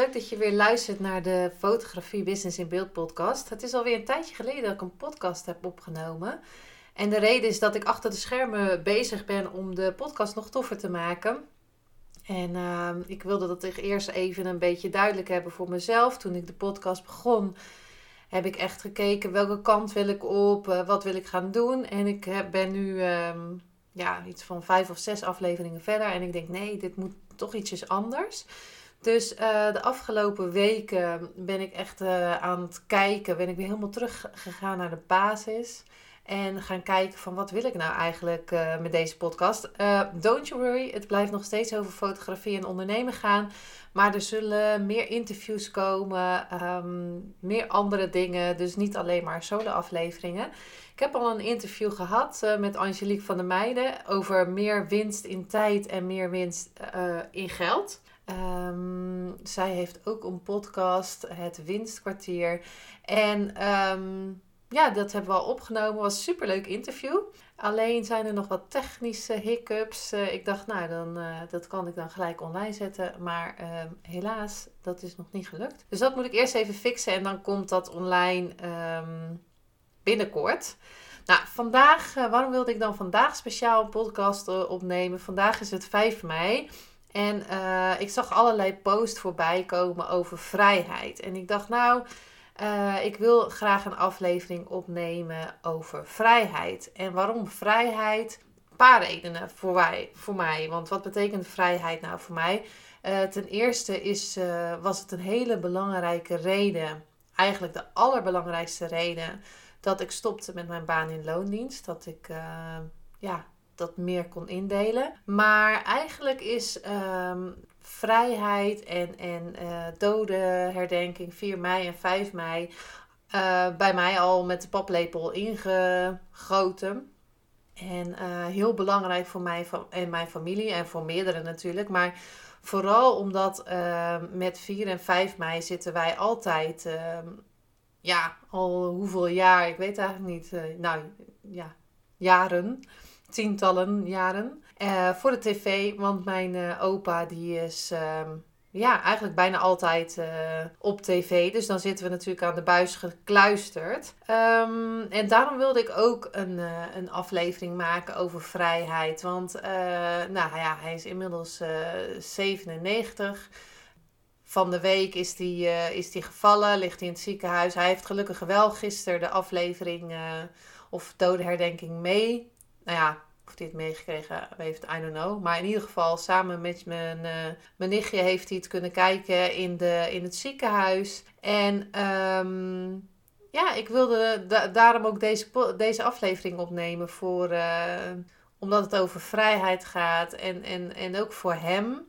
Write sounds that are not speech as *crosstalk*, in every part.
Leuk dat je weer luistert naar de Fotografie Business in Beeld podcast. Het is alweer een tijdje geleden dat ik een podcast heb opgenomen. En de reden is dat ik achter de schermen bezig ben om de podcast nog toffer te maken. En uh, ik wilde dat eerst even een beetje duidelijk hebben voor mezelf. Toen ik de podcast begon, heb ik echt gekeken welke kant wil ik op, uh, wat wil ik gaan doen. En ik heb, ben nu uh, ja, iets van vijf of zes afleveringen verder. En ik denk, nee, dit moet toch ietsjes anders. Dus uh, de afgelopen weken ben ik echt uh, aan het kijken, ben ik weer helemaal teruggegaan naar de basis. En gaan kijken van wat wil ik nou eigenlijk uh, met deze podcast. don't you worry, het blijft nog steeds over fotografie en ondernemen gaan. Maar er zullen meer interviews komen, um, meer andere dingen. Dus niet alleen maar solo afleveringen. Ik heb al een interview gehad met Angelique van der Meijden over meer winst in tijd en meer winst in geld. Um, zij heeft ook een podcast, het Winstkwartier. En um, ja, dat hebben we al opgenomen. Was een superleuk interview. Alleen zijn er nog wat technische hiccups. Uh, ik dacht, nou, dan, uh, dat kan ik dan gelijk online zetten. Maar uh, helaas, dat is nog niet gelukt. Dus dat moet ik eerst even fixen. En dan komt dat online binnenkort. Nou, vandaag, waarom wilde ik dan vandaag speciaal een podcast opnemen? Vandaag is het 5 mei. En uh, ik zag allerlei posts voorbij komen over vrijheid. En ik dacht, nou, uh, ik wil graag een aflevering opnemen over vrijheid. En waarom vrijheid? Een paar redenen voor, wij, voor mij. Want wat betekent vrijheid nou voor mij? Uh, ten eerste is, was het een hele belangrijke reden, eigenlijk de allerbelangrijkste reden, dat ik stopte met mijn baan in loondienst. Dat ik ja, dat meer kon indelen. Maar eigenlijk is um, vrijheid en, en uh, dodenherdenking 4 mei en 5 mei uh, bij mij al met de paplepel ingegoten. En uh, heel belangrijk voor mij en mijn familie en voor meerdere natuurlijk. Maar vooral omdat met 4 en 5 mei zitten wij altijd, ehm, ja, al hoeveel jaar, ik weet eigenlijk niet, nou ja, jaren tientallen jaren. Uh, voor de tv, want mijn uh, opa die is uh, ja, eigenlijk bijna altijd uh, op tv. Dus dan zitten we natuurlijk aan de buis gekluisterd. Um, en daarom wilde ik ook een, een aflevering maken over vrijheid. Want nou ja, hij is inmiddels 97. Van de week is die, is die gevallen, ligt hij in het ziekenhuis. Hij heeft gelukkig wel gisteren de aflevering of dodenherdenking mee nou ja, of hij het meegekregen heeft, I don't know. Maar in ieder geval, samen met mijn, uh, mijn nichtje heeft hij het kunnen kijken in, de, in het ziekenhuis. En um, ja, ik wilde da daarom ook deze, deze aflevering opnemen. Voor, uh, omdat het over vrijheid gaat en, en, en ook voor hem.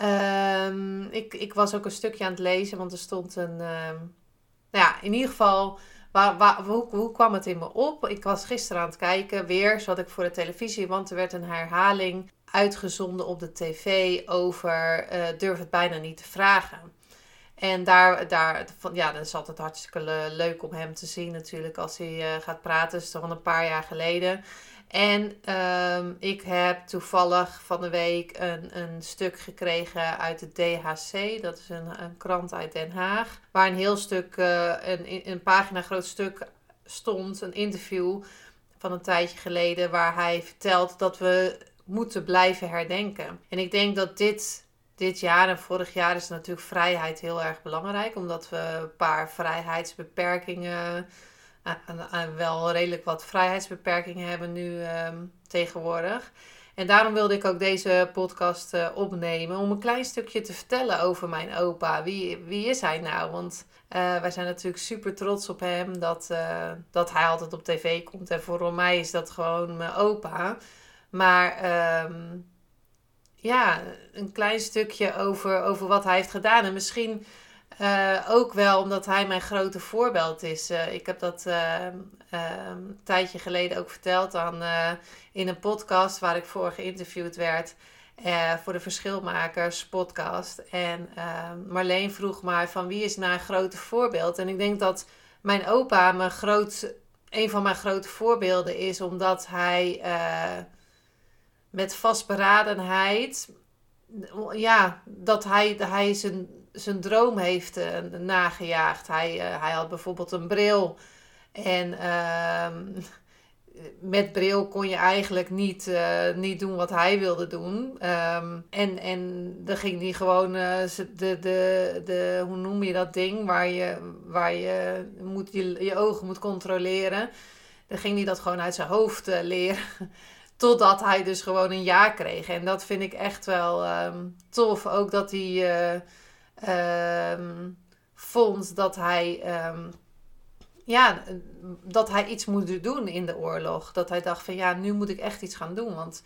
Um, ik, ik was ook een stukje aan het lezen, want er stond een. Uh, nou ja, in ieder geval Waar, waar, hoe, hoe kwam het in me op? Ik was gisteren aan het kijken, weer zat ik voor de televisie, want er werd een herhaling uitgezonden op de tv over uh, durf het bijna niet te vragen. En daar, daar ja, dat is altijd hartstikke leuk om hem te zien natuurlijk als hij uh, gaat praten. Dat is toch een paar jaar geleden. En um, ik heb toevallig van de week een, een stuk gekregen uit de DHC. Dat is een, een krant uit Den Haag. Waar een heel stuk, uh, een, een pagina groot stuk stond. Een interview van een tijdje geleden. Waar hij vertelt dat we moeten blijven herdenken. En ik denk dat dit, dit jaar en vorig jaar is natuurlijk vrijheid heel erg belangrijk. Omdat we een paar vrijheidsbeperkingen en wel redelijk wat vrijheidsbeperkingen hebben nu um, tegenwoordig. En daarom wilde ik ook deze podcast uh, opnemen om een klein stukje te vertellen over mijn opa. Wie, wie is hij nou? Want uh, wij zijn natuurlijk super trots op hem dat, uh, dat hij altijd op tv komt. En voor mij is dat gewoon mijn opa. Maar um, ja, een klein stukje over, over wat hij heeft gedaan. En misschien uh, ook wel omdat hij mijn grote voorbeeld is. Uh, ik heb dat uh, een tijdje geleden ook verteld aan, in een podcast waar ik voor geïnterviewd werd. voor de Verschilmakers podcast. En Marleen vroeg maar van wie is een grote voorbeeld? En ik denk dat mijn opa mijn groot, een van mijn grote voorbeelden is, omdat hij met vastberadenheid, ja, dat hij, hij zijn zijn droom heeft uh, nagejaagd. Hij, uh, hij had bijvoorbeeld een bril. En uh, met bril kon je eigenlijk niet, uh, niet doen wat hij wilde doen. Um, en, en dan ging hij gewoon de, de, de, hoe noem je dat ding, waar je, waar je, moet, je, je ogen moet controleren. Dan ging hij dat gewoon uit zijn hoofd leren. *laughs* Totdat hij dus gewoon een ja kreeg. En dat vind ik echt wel um, tof. Ook dat hij um, vond dat hij, um, ja, dat hij iets moet doen in de oorlog. Dat hij dacht van ja, nu moet ik echt iets gaan doen. Want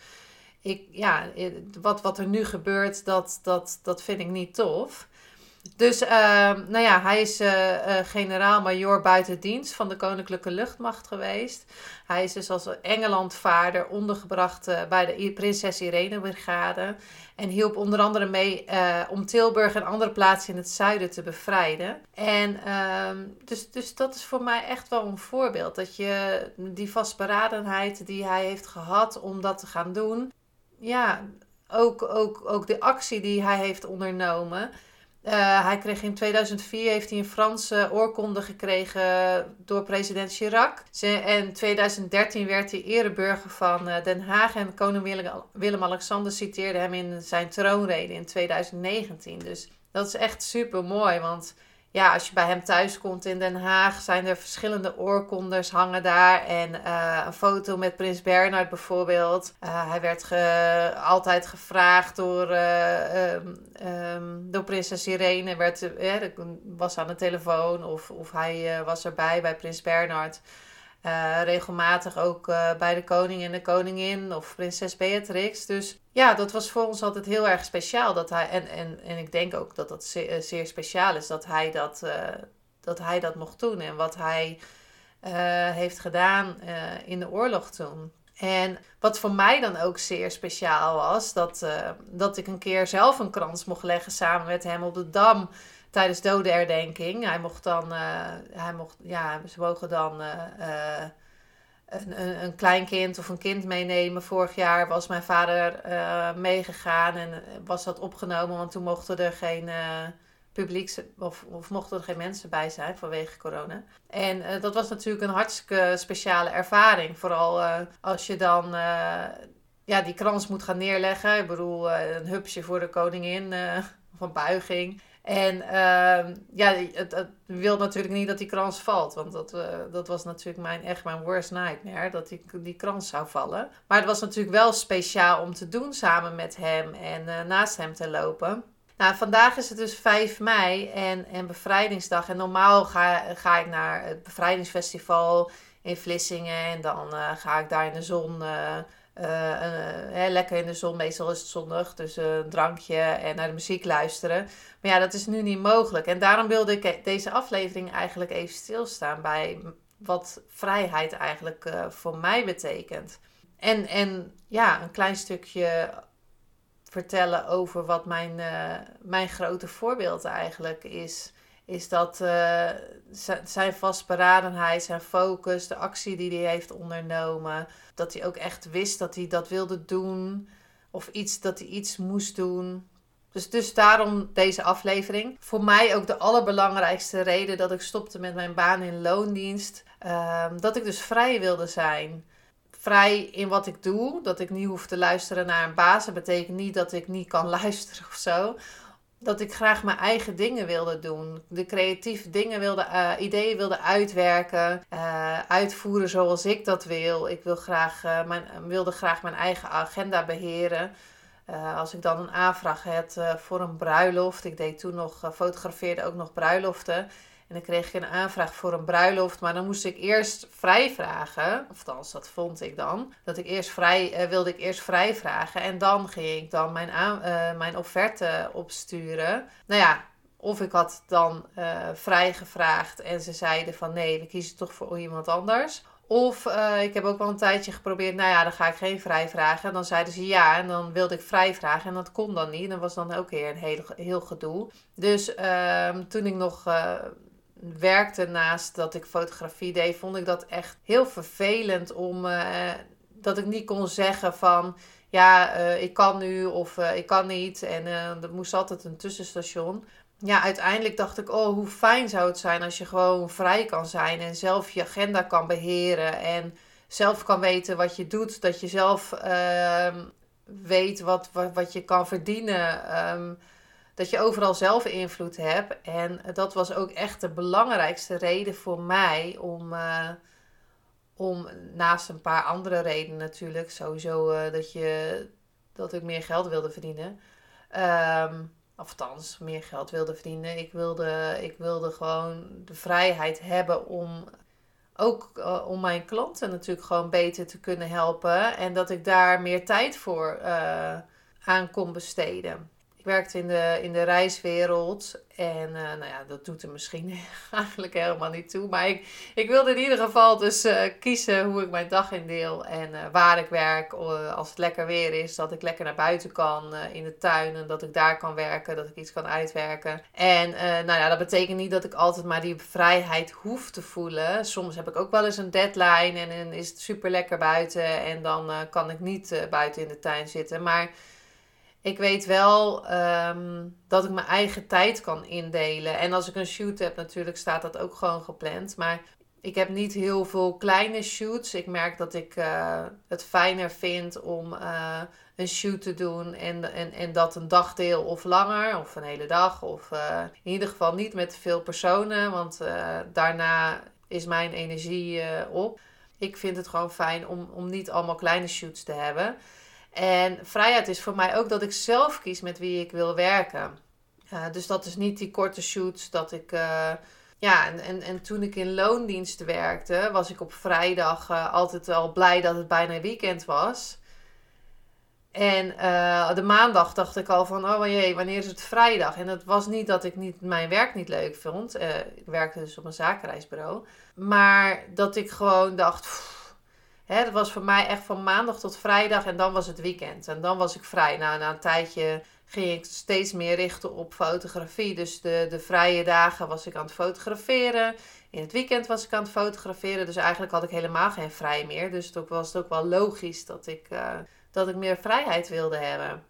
ik, ja, wat, wat er nu gebeurt, dat, dat, dat vind ik niet tof. Dus uh, nou ja, hij is uh, uh, generaal-majoor buiten dienst van de Koninklijke Luchtmacht geweest. Hij is dus als Engelandvaarder ondergebracht uh, bij de Prinses Irene Brigade. En hielp onder andere mee om Tilburg en andere plaatsen in het zuiden te bevrijden. En ehm, dus, dus dat is voor mij echt wel een voorbeeld. Dat je die vastberadenheid die hij heeft gehad om dat te gaan doen. Ja, ook, ook, ook de actie die hij heeft ondernomen uh, hij kreeg in 2004 heeft hij een Franse oorkonde gekregen door president Chirac. En in 2013 werd hij ereburger van uh, Den Haag. En koning Willem-Alexander citeerde hem in zijn troonrede in 2019. Dus dat is echt super mooi. Want ja, als je bij hem thuis komt in Den Haag, zijn er verschillende oorkondes hangen daar. En uh, een foto met Prins Bernhard bijvoorbeeld. Uh, hij werd ge, altijd gevraagd door, um, um, door prinses Irene. Werd, was aan de telefoon of, of hij was erbij bij Prins Bernhard. Uh, regelmatig ook uh, bij de koning en de koningin of prinses Beatrix. Dus ja, dat was voor ons altijd heel erg speciaal. Dat hij, en, en, en ik denk ook dat dat zeer, eh, speciaal is dat hij dat, dat hij dat mocht doen. En wat hij heeft gedaan in de oorlog toen. En wat voor mij dan ook zeer speciaal was, dat, dat ik een keer zelf een krans mocht leggen samen met hem op de Dam tijdens dodenherdenking. Hij mocht dan, uh, hij mocht, ja, ze mogen dan uh, een, een, een kleinkind of een kind meenemen. Vorig jaar was mijn vader meegegaan en was dat opgenomen, want toen mochten er geen publieks of, of mochten er geen mensen bij zijn vanwege corona. En dat was natuurlijk een hartstikke speciale ervaring. Vooral als je dan ja, die krans moet gaan neerleggen. Ik bedoel, een hupsje voor de koningin een buiging. En uh, ja, het, wil natuurlijk niet dat die krans valt. Want dat, uh, dat was natuurlijk mijn, echt mijn worst nightmare. Dat die, die krans zou vallen. Maar het was natuurlijk wel speciaal om te doen samen met hem. En uh, naast hem te lopen. Nou, vandaag is het dus 5 mei en, en bevrijdingsdag. En normaal ga, ga ik naar het bevrijdingsfestival in Vlissingen. En dan uh, ga ik daar in de zon uh, lekker in de zon, meestal is het zondag, dus een drankje en naar de muziek luisteren. Maar ja, dat is nu niet mogelijk. En daarom wilde ik deze aflevering eigenlijk even stilstaan bij wat vrijheid eigenlijk voor mij betekent. En, en ja, een klein stukje vertellen over wat mijn, mijn grote voorbeeld eigenlijk is is dat uh, zijn vastberadenheid, zijn focus, de actie die hij heeft ondernomen, dat hij ook echt wist dat hij dat wilde doen of iets dat hij iets moest doen. Dus, dus daarom deze aflevering. Voor mij ook de allerbelangrijkste reden dat ik stopte met mijn baan in loondienst. Uh, dat ik dus vrij wilde zijn. Vrij in wat ik doe. Dat ik niet hoef te luisteren naar een baas. Dat betekent niet dat ik niet kan *laughs* luisteren of zo dat ik graag mijn eigen dingen wilde doen. De creatieve dingen wilde, uh, ideeën wilde uitwerken, uh, uitvoeren zoals ik dat wil. Ik wil graag, uh, mijn, wilde graag mijn eigen agenda beheren. als ik dan een aanvraag had voor een bruiloft, ik deed toen nog, fotografeerde ook nog bruiloften. En dan kreeg ik een aanvraag voor een bruiloft. Maar dan moest ik eerst vrij vragen. Althans, dat vond ik dan. Dat ik eerst vrij, uh, wilde ik eerst vrij vragen. En dan ging ik dan mijn, aan, uh, mijn offerte opsturen. Nou ja, of ik had dan uh, vrij gevraagd en ze zeiden van nee, we kiezen toch voor iemand anders. Of ik heb ook wel een tijdje geprobeerd, nou ja, dan ga ik geen vrij vragen. En dan zeiden ze ja, en dan wilde ik vrij vragen en dat kon dan niet. En dat was dan ook weer een heel, heel gedoe. Dus uh, toen ik nog werkte naast dat ik fotografie deed, vond ik dat echt heel vervelend om dat ik niet kon zeggen van ja, ik kan nu of ik kan niet. En er moest altijd een tussenstation ja, uiteindelijk dacht ik, oh, hoe fijn zou het zijn als je gewoon vrij kan zijn en zelf je agenda kan beheren en zelf kan weten wat je doet, dat je zelf uh, weet wat, wat, wat, je kan verdienen, um, dat je overal zelf invloed hebt. En dat was ook echt de belangrijkste reden voor mij om, uh, om naast een paar andere redenen natuurlijk, sowieso uh, dat, je, dat ik meer geld wilde verdienen. Um, althans meer geld wilde verdienen. Ik wilde, ik wilde gewoon de vrijheid hebben om ook uh, om mijn klanten natuurlijk gewoon beter te kunnen helpen. En dat ik daar meer tijd voor aan kon besteden. Ik werkte in de, in de reiswereld en uh, nou ja, dat doet er misschien *laughs* eigenlijk helemaal niet toe. Maar ik, ik wilde in ieder geval dus uh, kiezen hoe ik mijn dag indeel en uh, waar ik werk. als het lekker weer is, dat ik lekker naar buiten kan in de tuin en dat ik daar kan werken, dat ik iets kan uitwerken. En nou ja, dat betekent niet dat ik altijd maar die vrijheid hoef te voelen. Soms heb ik ook wel eens een deadline en dan is het super lekker buiten en dan kan ik niet buiten in de tuin zitten. Maar ik weet wel um, dat ik mijn eigen tijd kan indelen. En als ik een shoot heb, natuurlijk staat dat ook gewoon gepland. Maar ik heb niet heel veel kleine shoots. Ik merk dat ik uh, het fijner vind om uh, een shoot te doen. En, en, en dat een dagdeel of langer, of een hele dag. Of uh, in ieder geval niet met veel personen. Want daarna is mijn energie op. Ik vind het gewoon fijn om, om niet allemaal kleine shoots te hebben. En vrijheid is voor mij ook dat ik zelf kies met wie ik wil werken. Uh, dus dat is niet die korte shoots dat ik. Uh, ja, en, en, en toen ik in loondienst werkte, was ik op vrijdag uh, altijd al blij dat het bijna weekend was. En de maandag dacht ik al van, oh jee, wanneer is het vrijdag? En het was niet dat ik niet, mijn werk niet leuk vond. ik werkte dus op een zakenreisbureau. Maar dat ik gewoon dacht, Hè, dat was voor mij echt van maandag tot vrijdag en dan was het weekend. En dan was ik vrij. Nou, na een tijdje ging ik steeds meer richten op fotografie. Dus de, de vrije dagen was ik aan het fotograferen. In het weekend was ik aan het fotograferen. Dus eigenlijk had ik helemaal geen vrij meer. Dus het was het ook wel logisch dat ik, uh, dat ik meer vrijheid wilde hebben.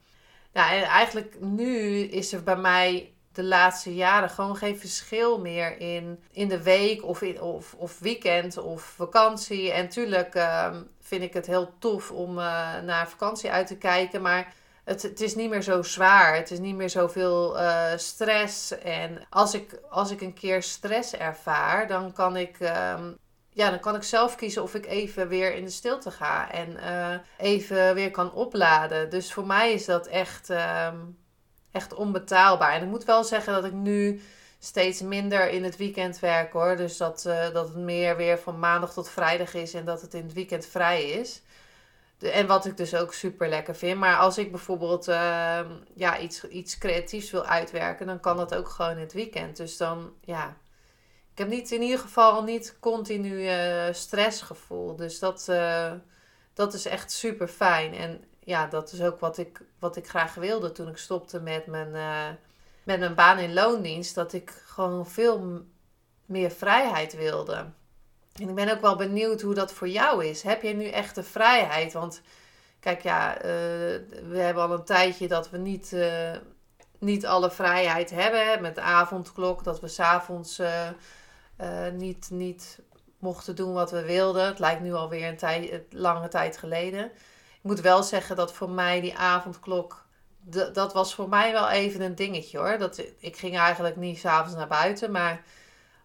Nou, en eigenlijk nu is er bij mij de laatste jaren gewoon geen verschil meer in, in de week of, in, of, of weekend of vakantie. En tuurlijk uh, vind ik het heel tof om uh, naar vakantie uit te kijken. Maar het, het is niet meer zo zwaar. Het is niet meer zoveel uh, stress. En als ik, als ik een keer stress ervaar, dan kan ik. Um, ja, dan kan ik zelf kiezen of ik even weer in de stilte ga en uh, even weer kan opladen. Dus voor mij is dat echt. Echt onbetaalbaar. En ik moet wel zeggen dat ik nu steeds minder in het weekend werk hoor. Dus dat, uh, dat het meer weer van maandag tot vrijdag is en dat het in het weekend vrij is. En wat ik dus ook super lekker vind. Maar als ik bijvoorbeeld uh, ja, iets, iets creatiefs wil uitwerken, dan kan dat ook gewoon in het weekend. Dus dan ja. Ik heb niet in ieder geval niet continu uh, stressgevoel. Dus dat, uh, dat is echt super fijn. En ja, dat is ook wat ik, wat ik graag wilde toen ik stopte met mijn, uh, met mijn baan in loondienst. Dat ik gewoon veel meer vrijheid wilde. En ik ben ook wel benieuwd hoe dat voor jou is. Heb je nu echt de vrijheid? Want kijk, ja, uh, we hebben al een tijdje dat we niet, uh, niet alle vrijheid hebben. Met de avondklok, dat we s'avonds niet, niet mochten doen wat we wilden. Het lijkt nu alweer een tijd, lange tijd geleden. Ik moet wel zeggen dat voor mij die avondklok, dat was voor mij wel even een dingetje hoor. Dat, ik ging eigenlijk niet s'avonds naar buiten, maar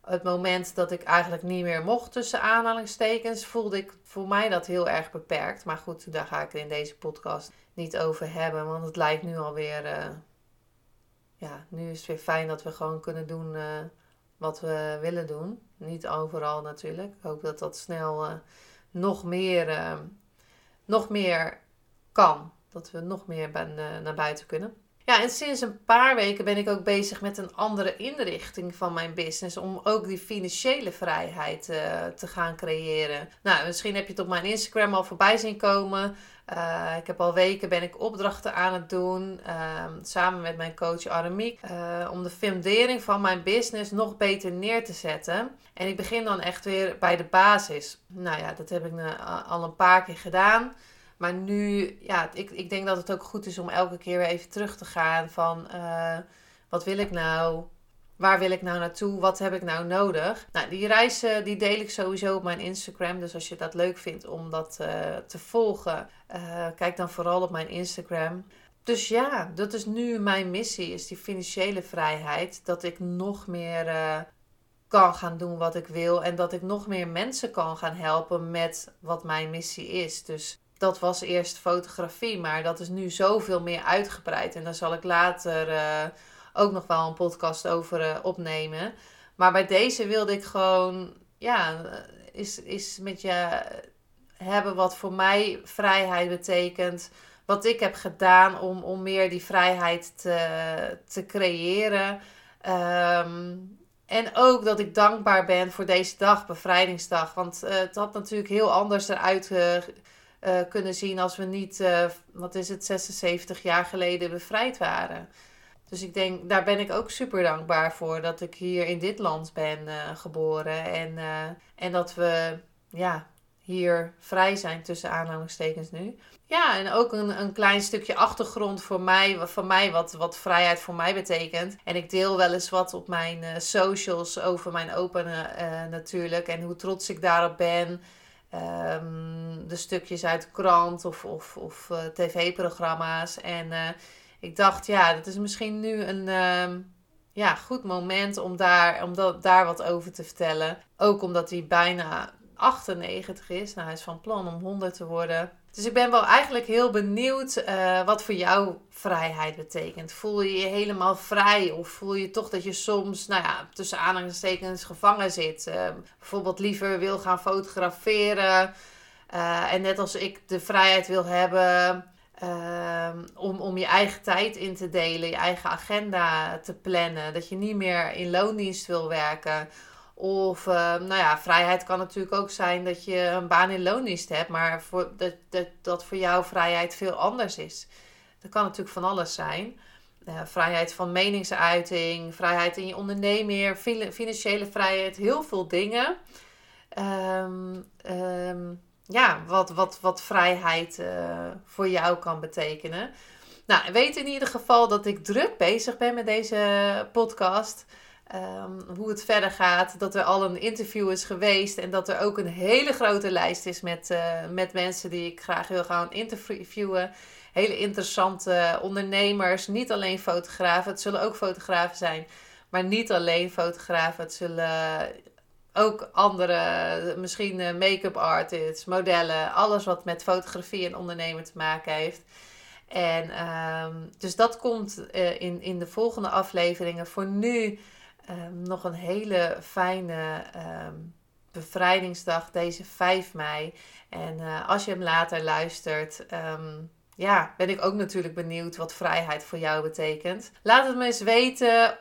het moment dat ik eigenlijk niet meer mocht tussen aanhalingstekens, voelde ik voor mij dat heel erg beperkt. Maar goed, daar ga ik in deze podcast niet over hebben, want het lijkt nu alweer, uh, ja, nu is het weer fijn dat we gewoon kunnen doen uh, wat we willen doen. Niet overal natuurlijk. Ik hoop dat dat snel uh, nog, meer, nog meer kan. Dat we nog meer ben, uh, naar buiten kunnen. Ja, en sinds een paar weken ben ik ook bezig met een andere inrichting van mijn business. Om ook die financiële vrijheid uh, te gaan creëren. Nou, misschien heb je het op mijn Instagram al voorbij zien komen. Uh, ik heb al weken ben ik opdrachten aan het doen. Uh, samen met mijn coach Aramiek. Uh, om de fundering van mijn business nog beter neer te zetten. En ik begin dan echt weer bij de basis. Nou ja, dat heb ik al een paar keer gedaan. Maar nu, ja, ik, ik denk dat het ook goed is om elke keer weer even terug te gaan van uh, wat wil ik nou? Waar wil ik nou naartoe? Wat heb ik nou nodig? Nou, die reizen die deel ik sowieso op mijn Instagram. Dus als je dat leuk vindt om dat uh, te volgen, uh, kijk dan vooral op mijn Instagram. Dus ja, dat is nu mijn missie, is die financiële vrijheid. Dat ik nog meer kan gaan doen wat ik wil. En dat ik nog meer mensen kan gaan helpen met wat mijn missie is. Dus dat was eerst fotografie, maar dat is nu zoveel meer uitgebreid. En daar zal ik later ook nog wel een podcast over uh, opnemen. Maar bij deze wilde ik gewoon, ja, is, is met je hebben wat voor mij vrijheid betekent. Wat ik heb gedaan om, om meer die vrijheid te, te creëren. Um, en ook dat ik dankbaar ben voor deze dag, bevrijdingsdag. Want uh, het had natuurlijk heel anders eruit uh, kunnen zien als we niet, wat is het, 76 jaar geleden bevrijd waren. Dus ik denk, daar ben ik ook super dankbaar voor dat ik hier in dit land ben uh, geboren. En, en dat we ja, hier vrij zijn tussen aanhalingstekens nu. Ja, en ook een, een klein stukje achtergrond voor mij, van mij wat, wat vrijheid voor mij betekent. En ik deel wel eens wat op mijn socials over mijn open natuurlijk. En hoe trots ik daarop ben. Um, de stukjes uit krant of, of, of tv-programma's. En ik dacht, ja, dat is misschien nu een uh, ja, goed moment om, daar, om dat, daar wat over te vertellen. Ook omdat hij bijna 98 is. Nou, hij is van plan om 100 te worden. Dus ik ben wel eigenlijk heel benieuwd uh, wat voor jou vrijheid betekent. Voel je je helemaal vrij of voel je toch dat je soms, nou ja, tussen aanhalingstekens gevangen zit? Uh, bijvoorbeeld liever wil gaan fotograferen uh, en net als ik de vrijheid wil hebben om, om je eigen tijd in te delen, je eigen agenda te plannen. Dat je niet meer in loondienst wil werken of, uh, nou ja, vrijheid kan natuurlijk ook zijn dat je een baan in loondienst hebt, maar voor, dat, dat, dat voor jou vrijheid veel anders is. Dat kan natuurlijk van alles zijn. Uh, vrijheid van meningsuiting, vrijheid in je onderneming, financiële vrijheid, heel veel dingen. Um, ja, wat, wat, wat vrijheid uh, voor jou kan betekenen. Nou, weet in ieder geval dat ik druk bezig ben met deze podcast. Um, hoe het verder gaat. Dat er al een interview is geweest. En dat er ook een hele grote lijst is met, uh, met mensen die ik graag wil gaan interviewen. Hele interessante ondernemers. Niet alleen fotografen. Het zullen ook fotografen zijn. Maar niet alleen fotografen. Het zullen ook andere, misschien eh, make-up artists, modellen. Alles wat met fotografie en ondernemen te maken heeft. En um, dus dat komt uh, in, in de volgende afleveringen. Voor nu um, nog een hele fijne um, bevrijdingsdag, deze 5 mei. En uh, als je hem later luistert, ja, ben ik ook natuurlijk benieuwd wat vrijheid voor jou betekent. Laat het me eens weten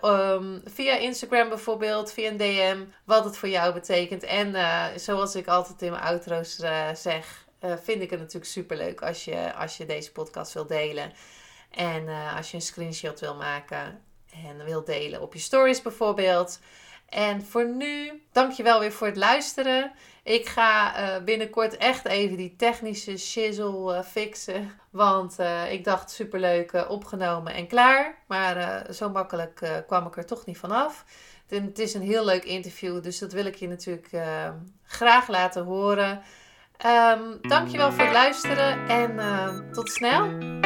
via Instagram bijvoorbeeld, via een DM, wat het voor jou betekent. En uh, zoals ik altijd in mijn outro's uh, zeg, vind ik het natuurlijk super leuk als je, als je deze podcast wil delen. En als je een screenshot wil maken en wil delen op je stories bijvoorbeeld. En voor nu, dankjewel weer voor het luisteren. Ik ga binnenkort echt even die technische shizzle fixen. Want uh, ik dacht superleuk opgenomen en klaar. Maar zo makkelijk kwam ik er toch niet vanaf. Het is een heel leuk interview, dus dat wil ik je natuurlijk graag laten horen. Um, dankjewel voor het luisteren en tot snel.